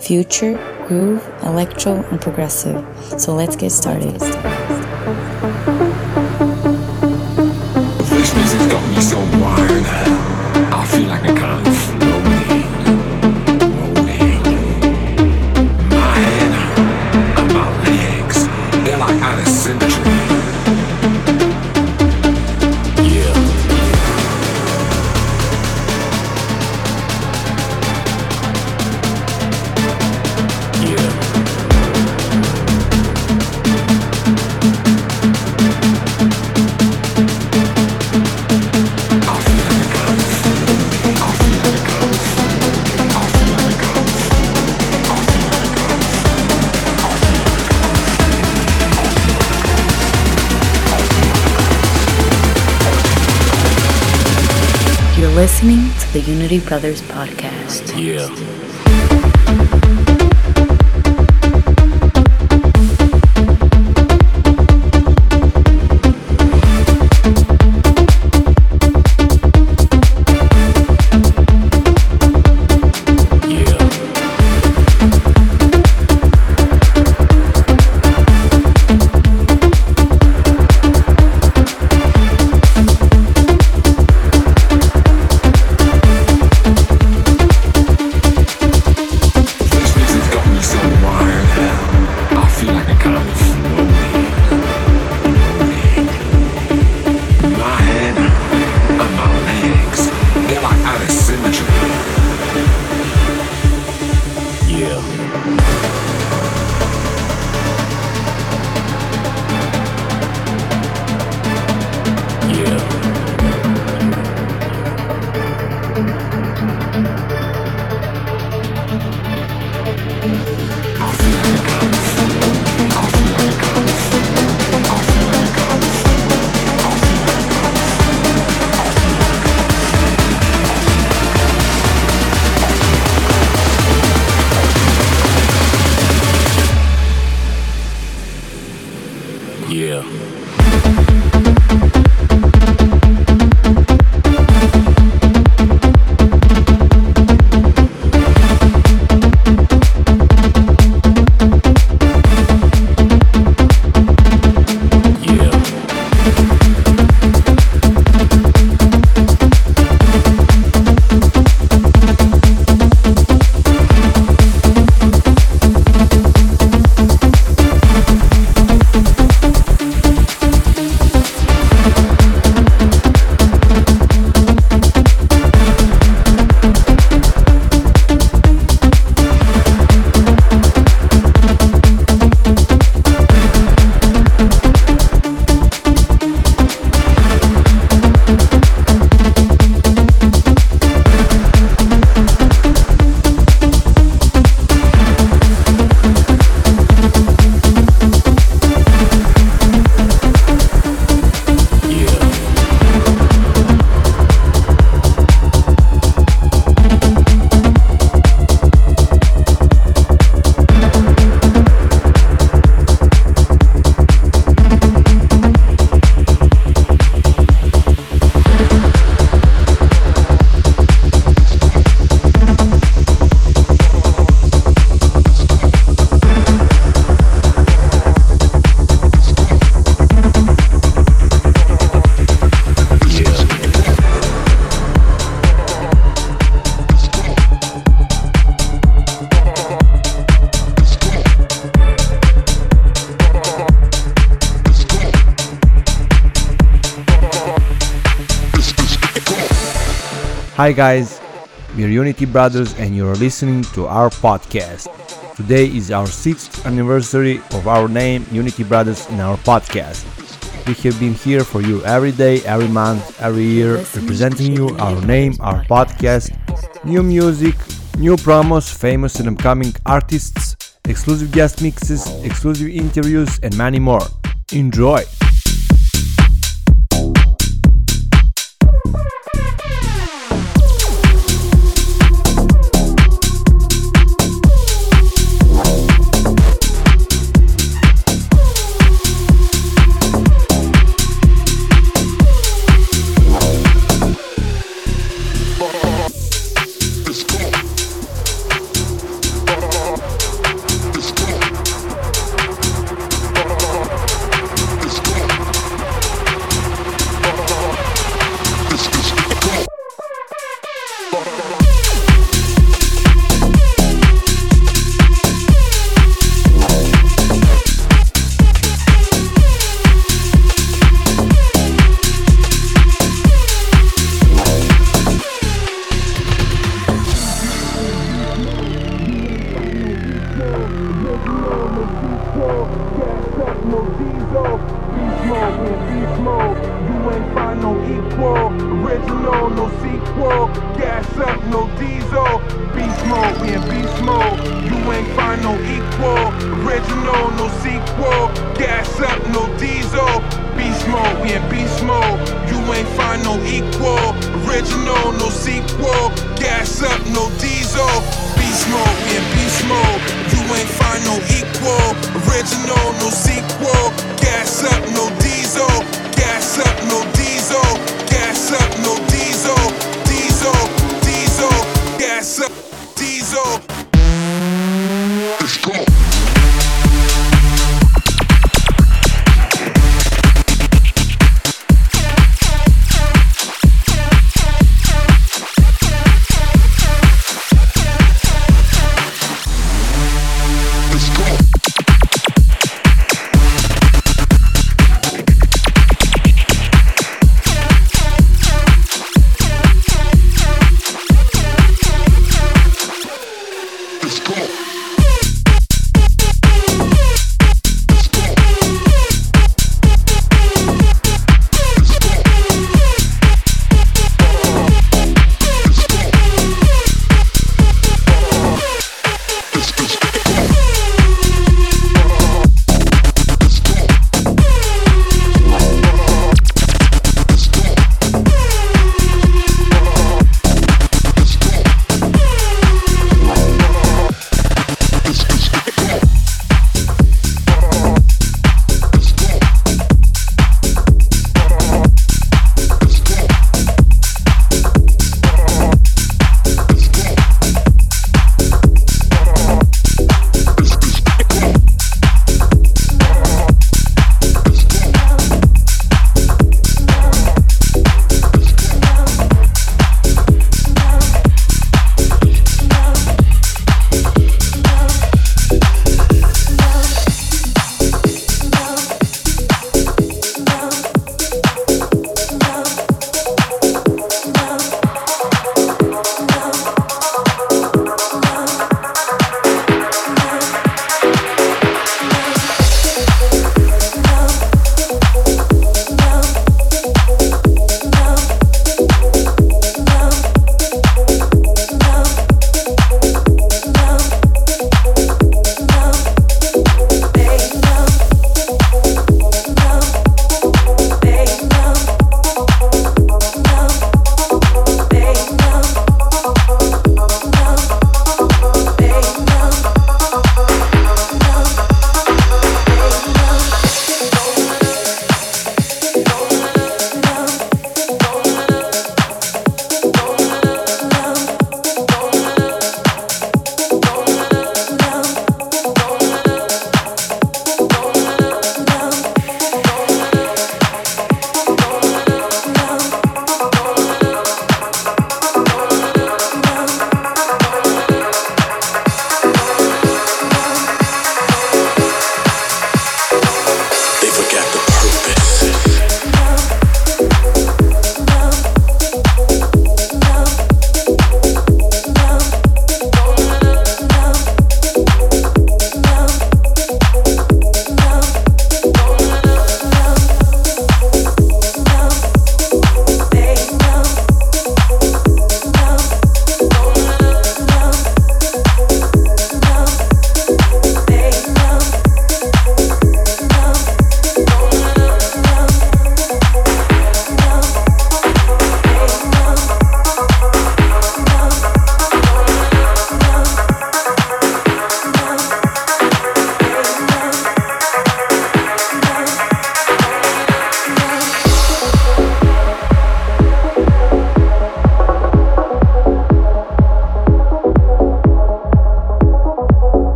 future, groove, electro, and progressive. So let's get started. Brothers podcast. Hi guys, we're Unity Brothers and you're listening to our podcast. Today is our sixth anniversary of our name, Unity Brothers, in our podcast. We have been here for you every day, every month, every year, representing you, our name, our podcast, new music, New promos, famous and upcoming artists, exclusive guest mixes, exclusive interviews, and many more. Enjoy!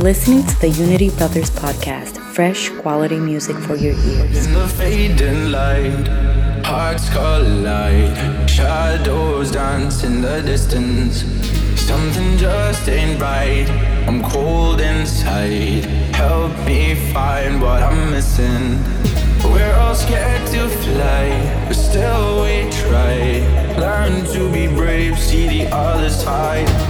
You're listening to the Unity Brothers podcast, fresh quality music for your ears. In the fading light, hearts collide, shadows dance in the distance. Something just ain't right. I'm cold inside. Help me find what I'm missing. We're all scared to fly, but still we try. Learn to be brave, see the other side.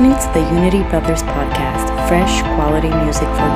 listening to the Unity Brothers podcast, fresh quality music for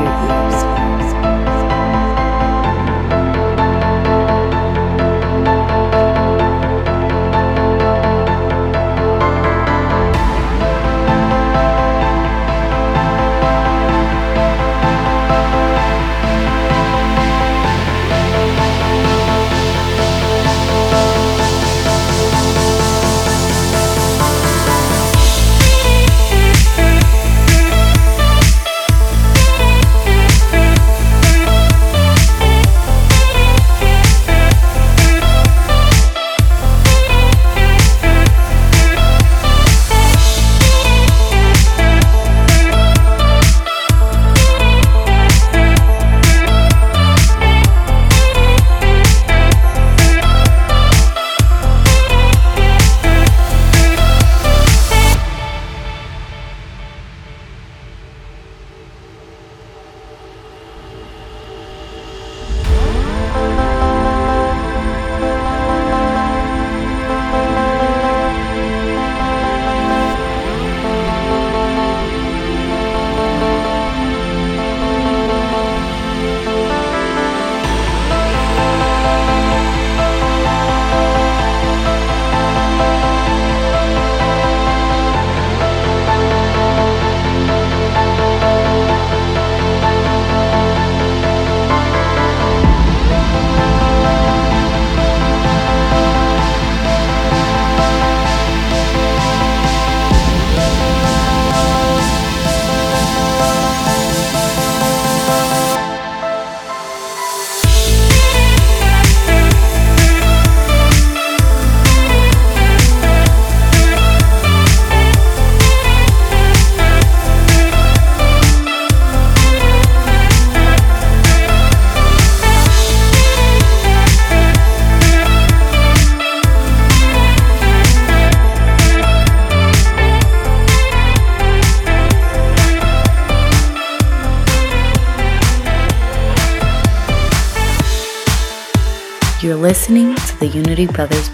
Unity Brothers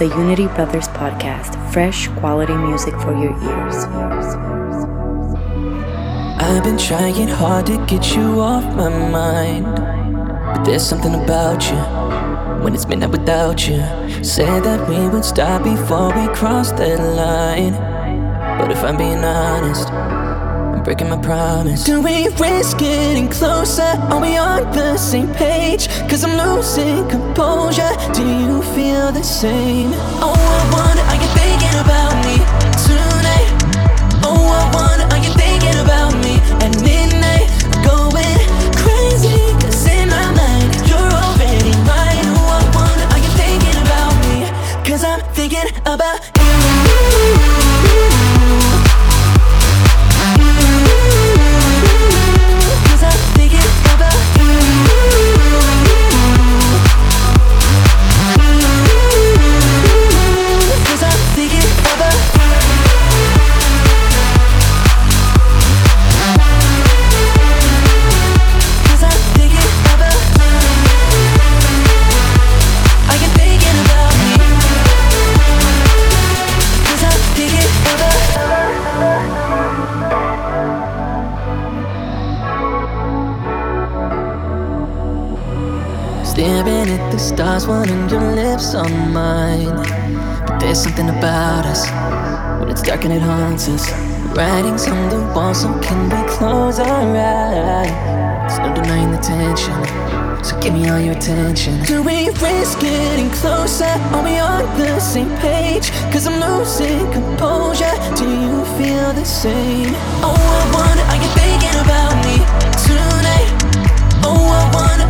the Unity Brothers podcast, fresh quality music for your ears. I've been trying hard to get you off my mind. But there's something about you when it's midnight without you. Said that we would stop before we crossed that line. But if I'm being honest, breaking my promise. Do we risk getting closer? Are we on the same page? Cause I'm losing composure. Do you feel the same? Oh, I wonder, are you thinking about Staring at the stars, wanting your lips on mine. But there's something about us when it's dark and it haunts us. Writings on the wall, so can we close our eyes? There's no denying the tension, so give me all your attention. Do we risk getting closer? Are we on the same page? Cause I'm losing composure. Do you feel the same? Oh, I wonder, are you thinking about me tonight? Oh, I wonder,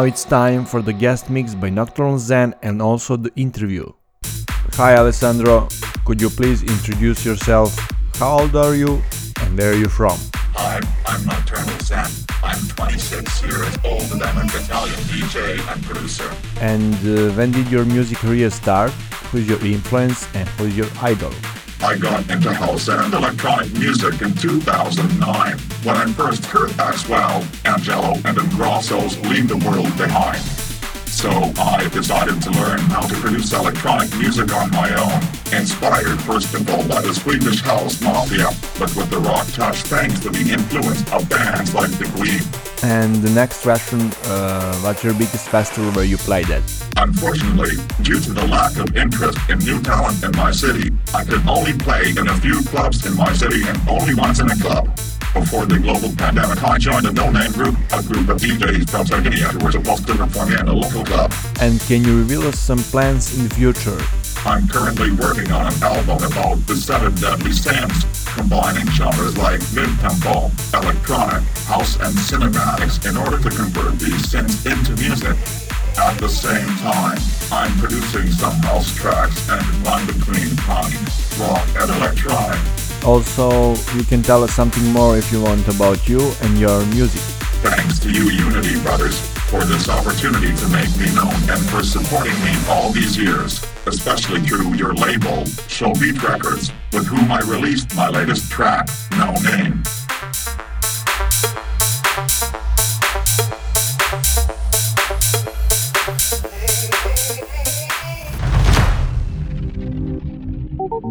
Now it's time for the guest mix by Nocturnal Zen and also the interview. Hi Alessandro, could you please introduce yourself? How old are you and where are you from? Hi, I'm Nocturnal Zen. I'm 26 years old and I'm an Italian DJ and producer. And uh, when did your music career start? Who's your influence and who's your idol? I got into house and electronic music in 2009 when I first heard Axwell, Angello, and Ingrosso's Leave the World Behind. So I decided to learn how to produce electronic music on my own, inspired first of all by the Swedish house mafia, but with the rock touch thanks to the influence of bands like The Queen. And the next question, uh, what's your biggest festival where you played at? Unfortunately, due to the lack of interest in new talent in my city, I could only play in a few clubs in my city and only once in a club. Before the global pandemic, I joined a no-name group, a group of DJs from Sardinia who were supposed to perform in a local club. And can you reveal us some plans in the future? I'm currently working on an album about the seven deadly sins, combining genres like mid-tempo, electronic, house, and cinematics in order to convert these sins into music. At the same time, I'm producing some house tracks and one between punk, rock, and electronic. Also, you can tell us something more if you want about you and your music. Thanks to you, Unity Brothers. for this opportunity to make me known and for supporting me all these years, especially through your label, Showbeat Records, with whom I released my latest track, No Name.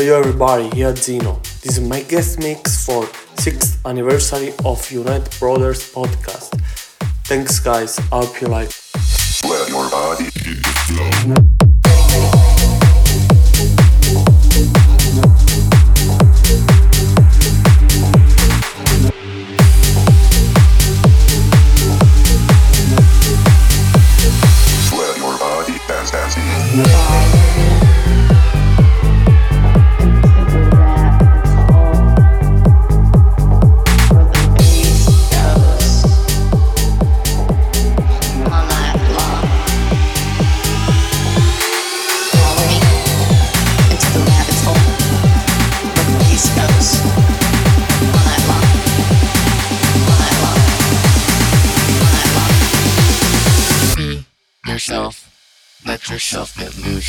Yo everybody, here Zheno. This is my guest mix for 6th anniversary of Unity Brothers podcast. Thanks guys, I hope you like. Let your body. yourself, let loose.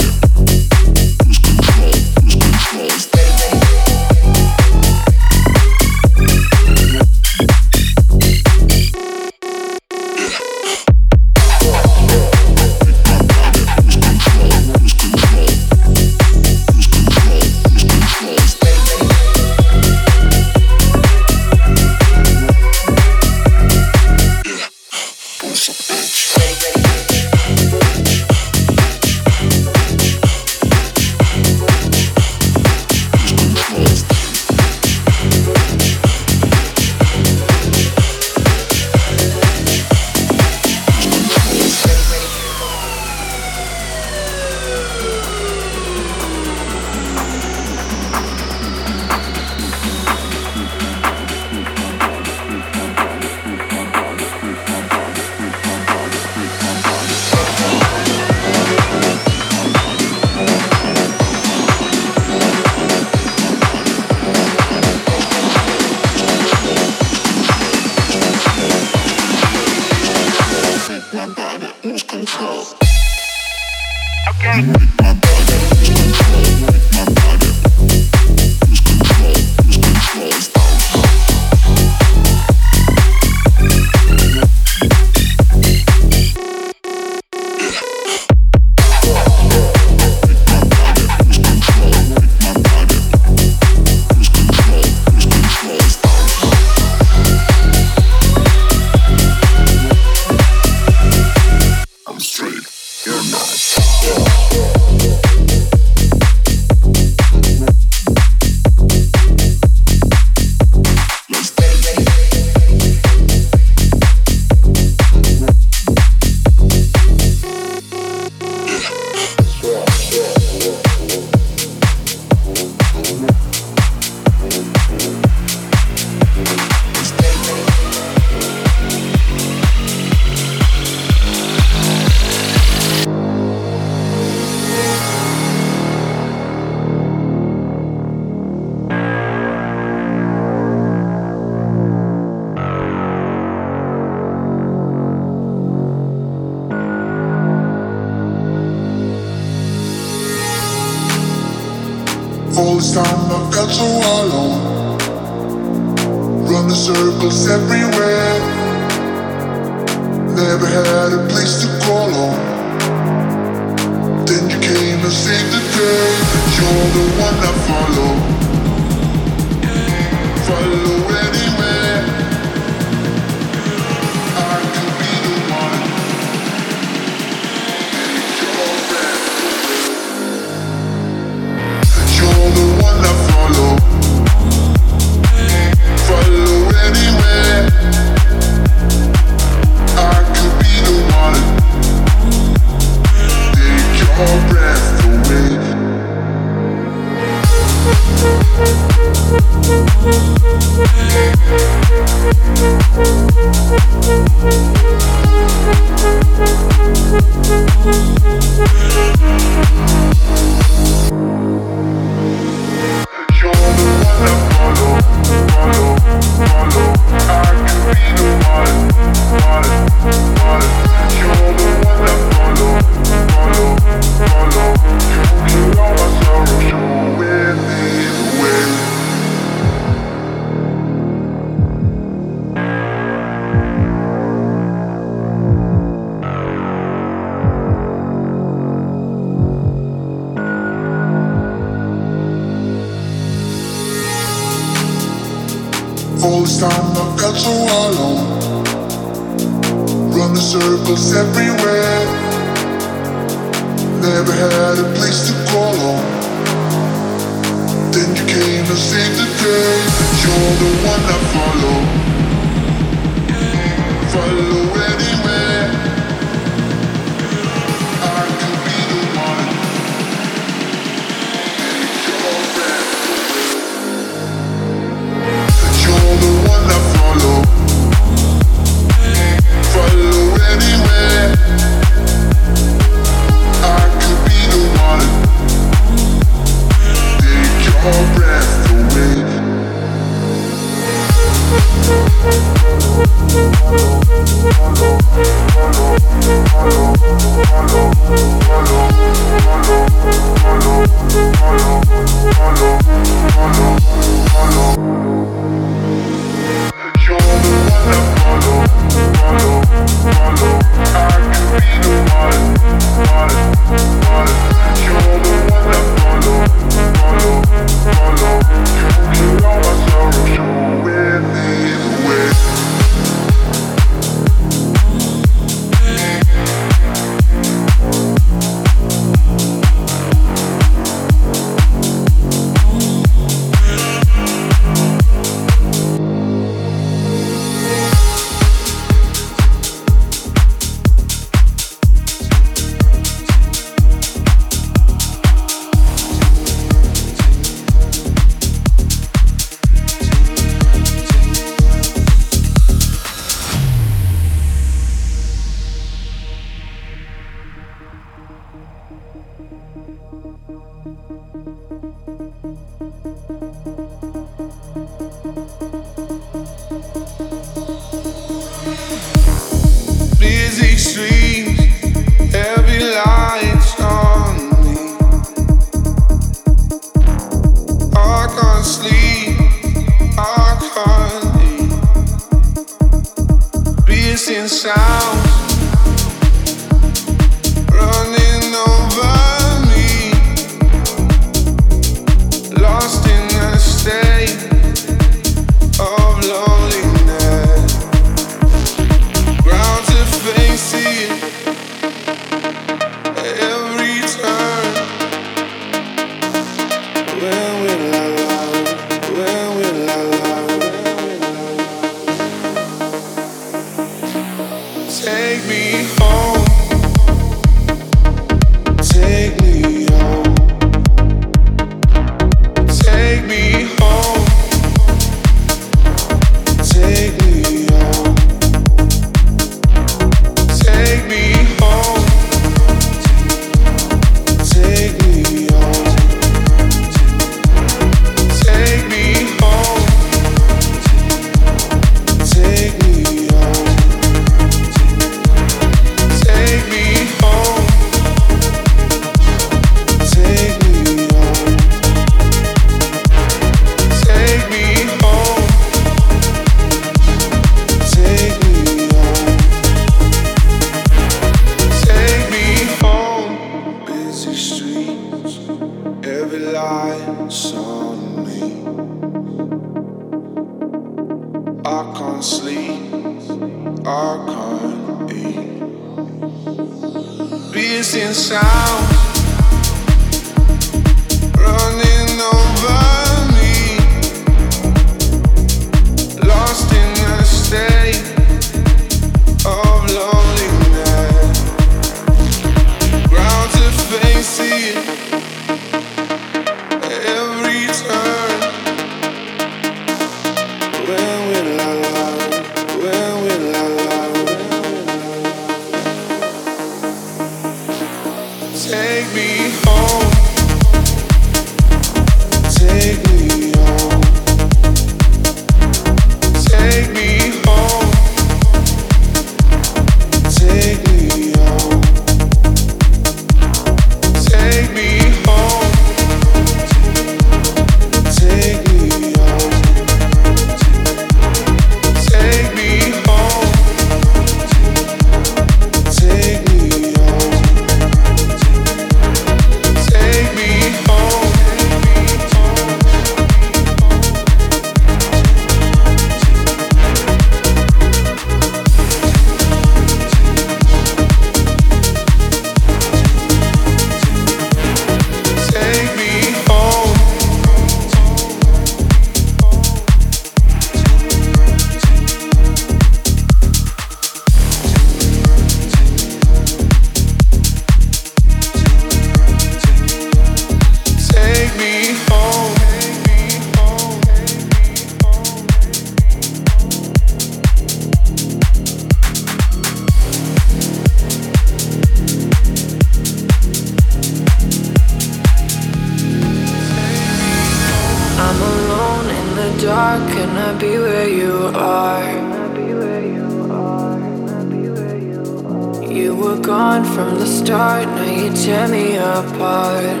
gone from the start, now you tear me apart.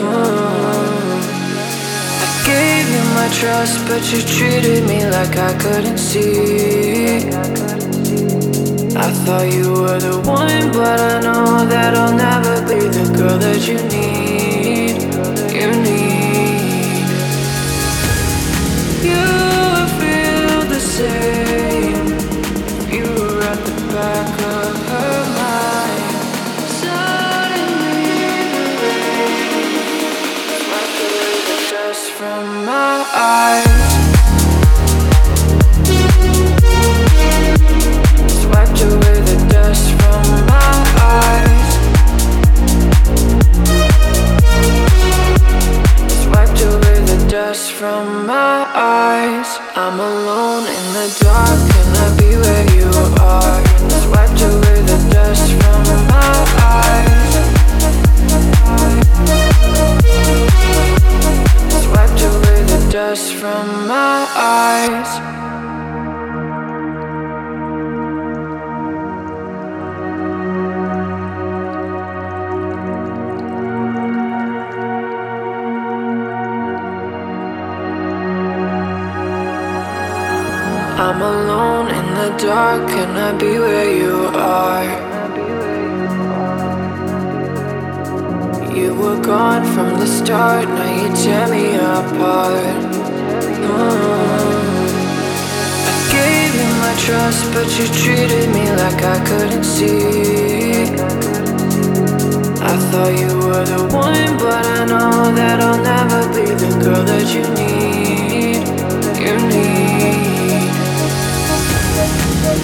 Mm. I gave you my trust, but you treated me like I couldn't see. I thought you were the one, but I know that I'll never be the girl that you need. You need. Eyes. Dark, can I be where you are? You were gone from the start, now you tear me apart. Mm. I gave you my trust, but you treated me like I couldn't see. I thought you were the one, but I know that I'll never be the girl that you need.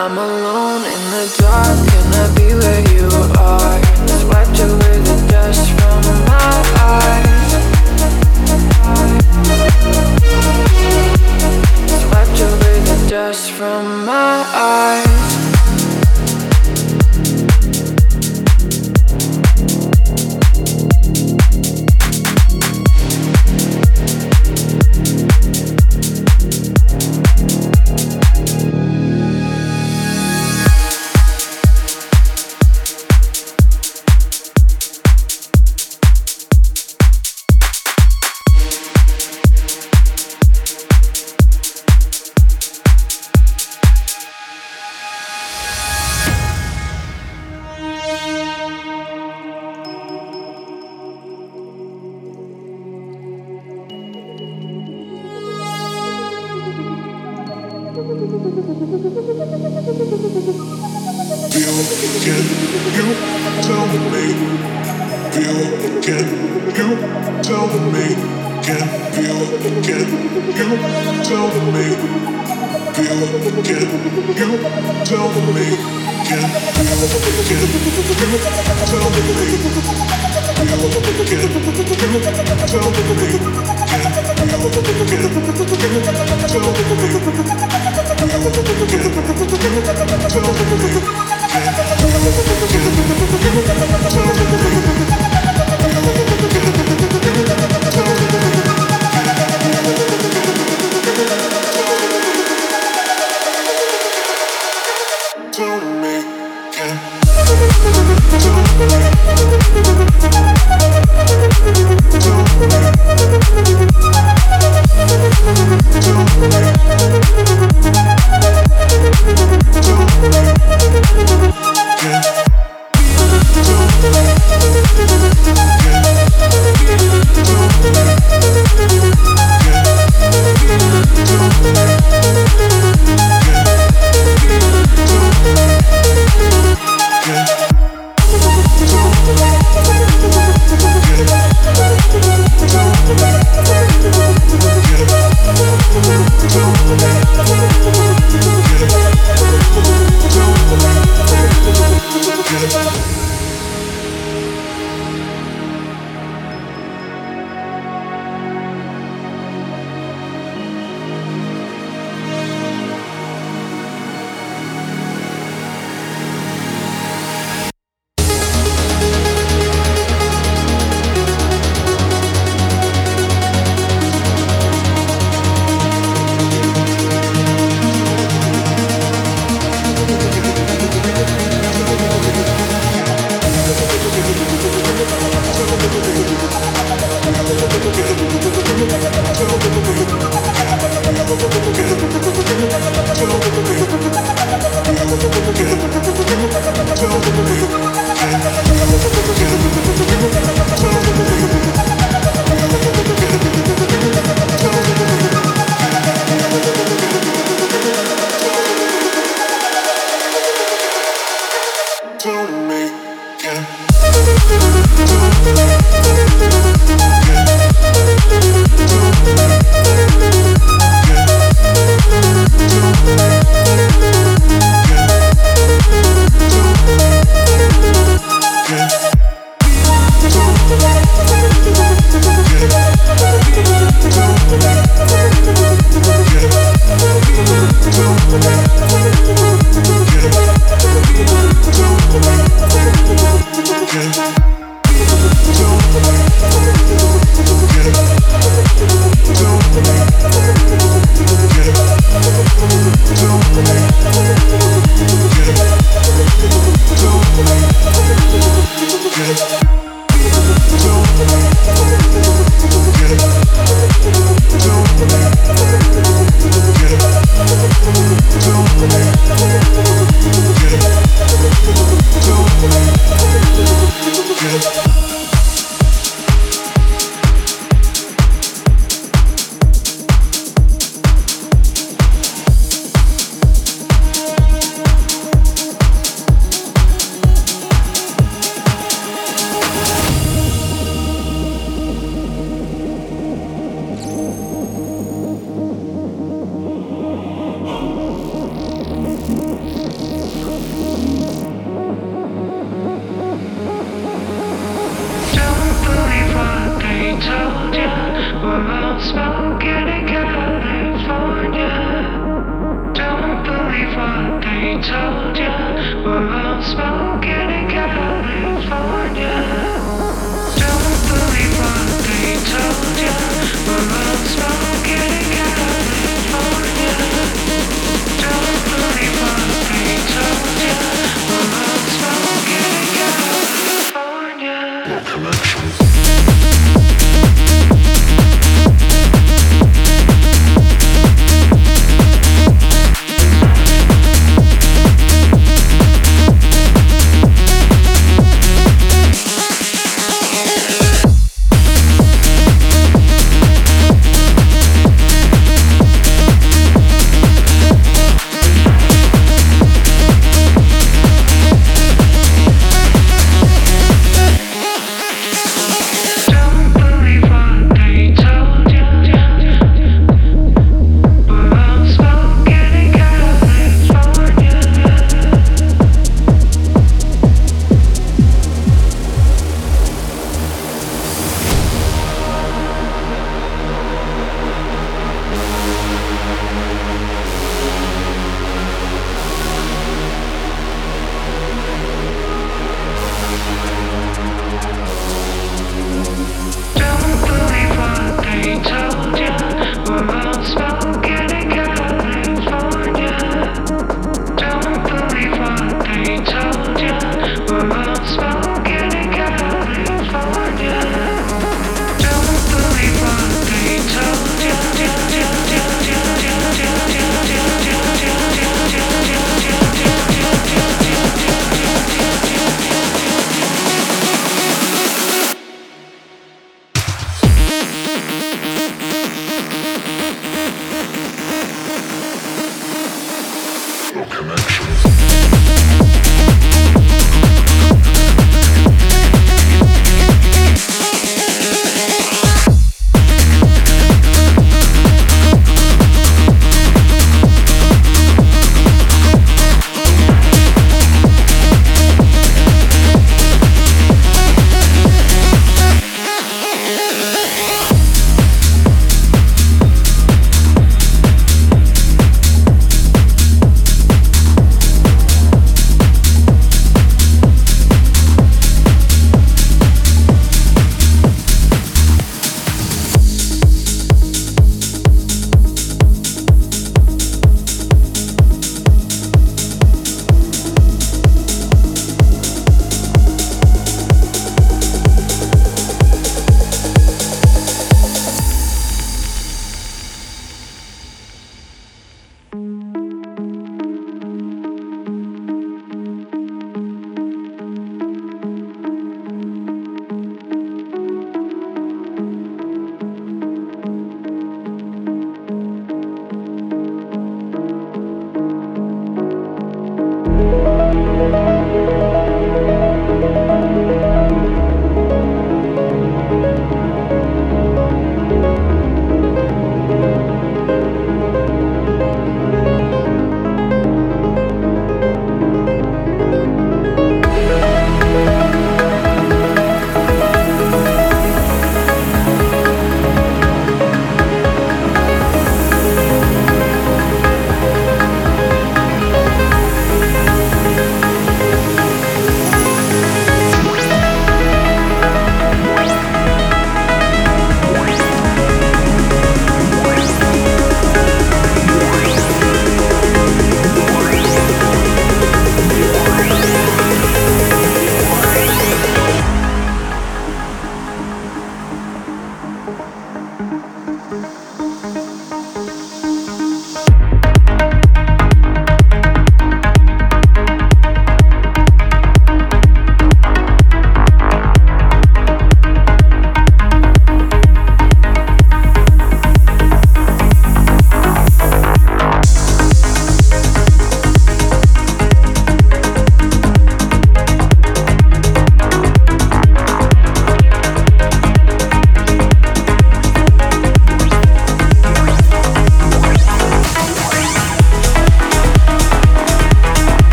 I'm alone in the dark, can I be where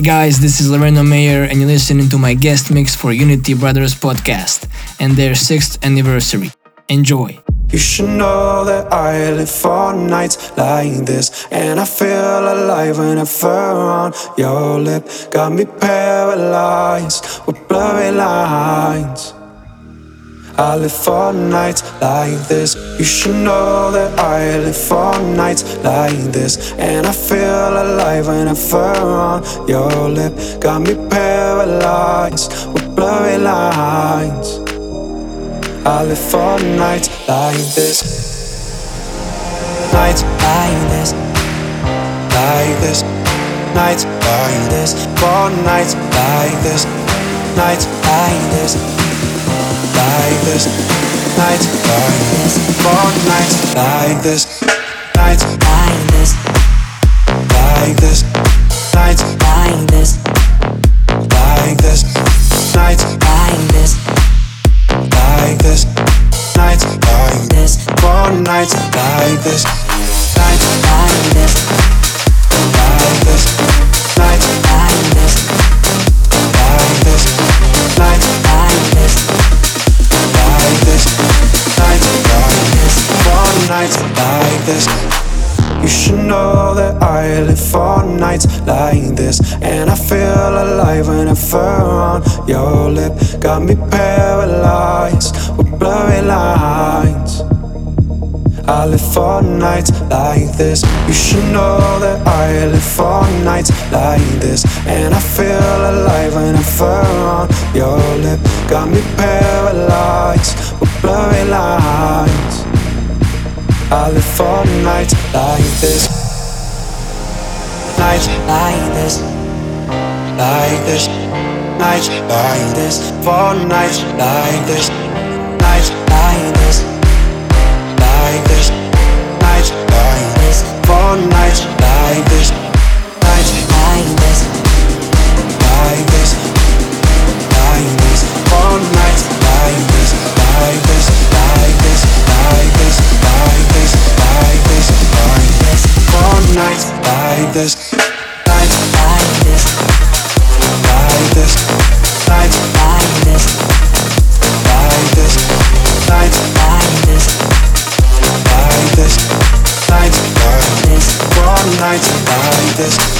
Hey guys, this is Loreno Mayer, and you're listening to my guest mix for Unity Brothers podcast and their sixth anniversary. Enjoy. You should know that I live for nights like this, and I feel alive whenever on your lip. Got me paralyzed with blurry lines. I live for nights like this. You should know that I live for nights like this. And I feel alive whenever on your lip. Got me paralyzed with blurry lines. I live for nights like this. Nights like this. Like this. Nights like this. For nights like this. Nights like this like this, nights like this, more nights like this, nights like this, like this, nights like this, like this, nights like this, like this, nights like this, more nights like this, nights like this, like this, nights like this, like this, nights like this like this. Nights like this. For nights like this. You should know that I live for nights like this. And I feel alive when I fur on your lip. Got me paralyzed with blurry lines. I live for nights like this. You should know that I live for nights like this. And I feel alive when I'm on your lip. Got me paralyzed with blurry lines. I live for nights like this. Nights like this. Like this. Nights like this. For nights like this. Nights like this. For nights like this. Nights like this. Like this. Like this. For nights like this. Like this. Like this. Like this. Like this. Like this. Like this. For nights like this. This.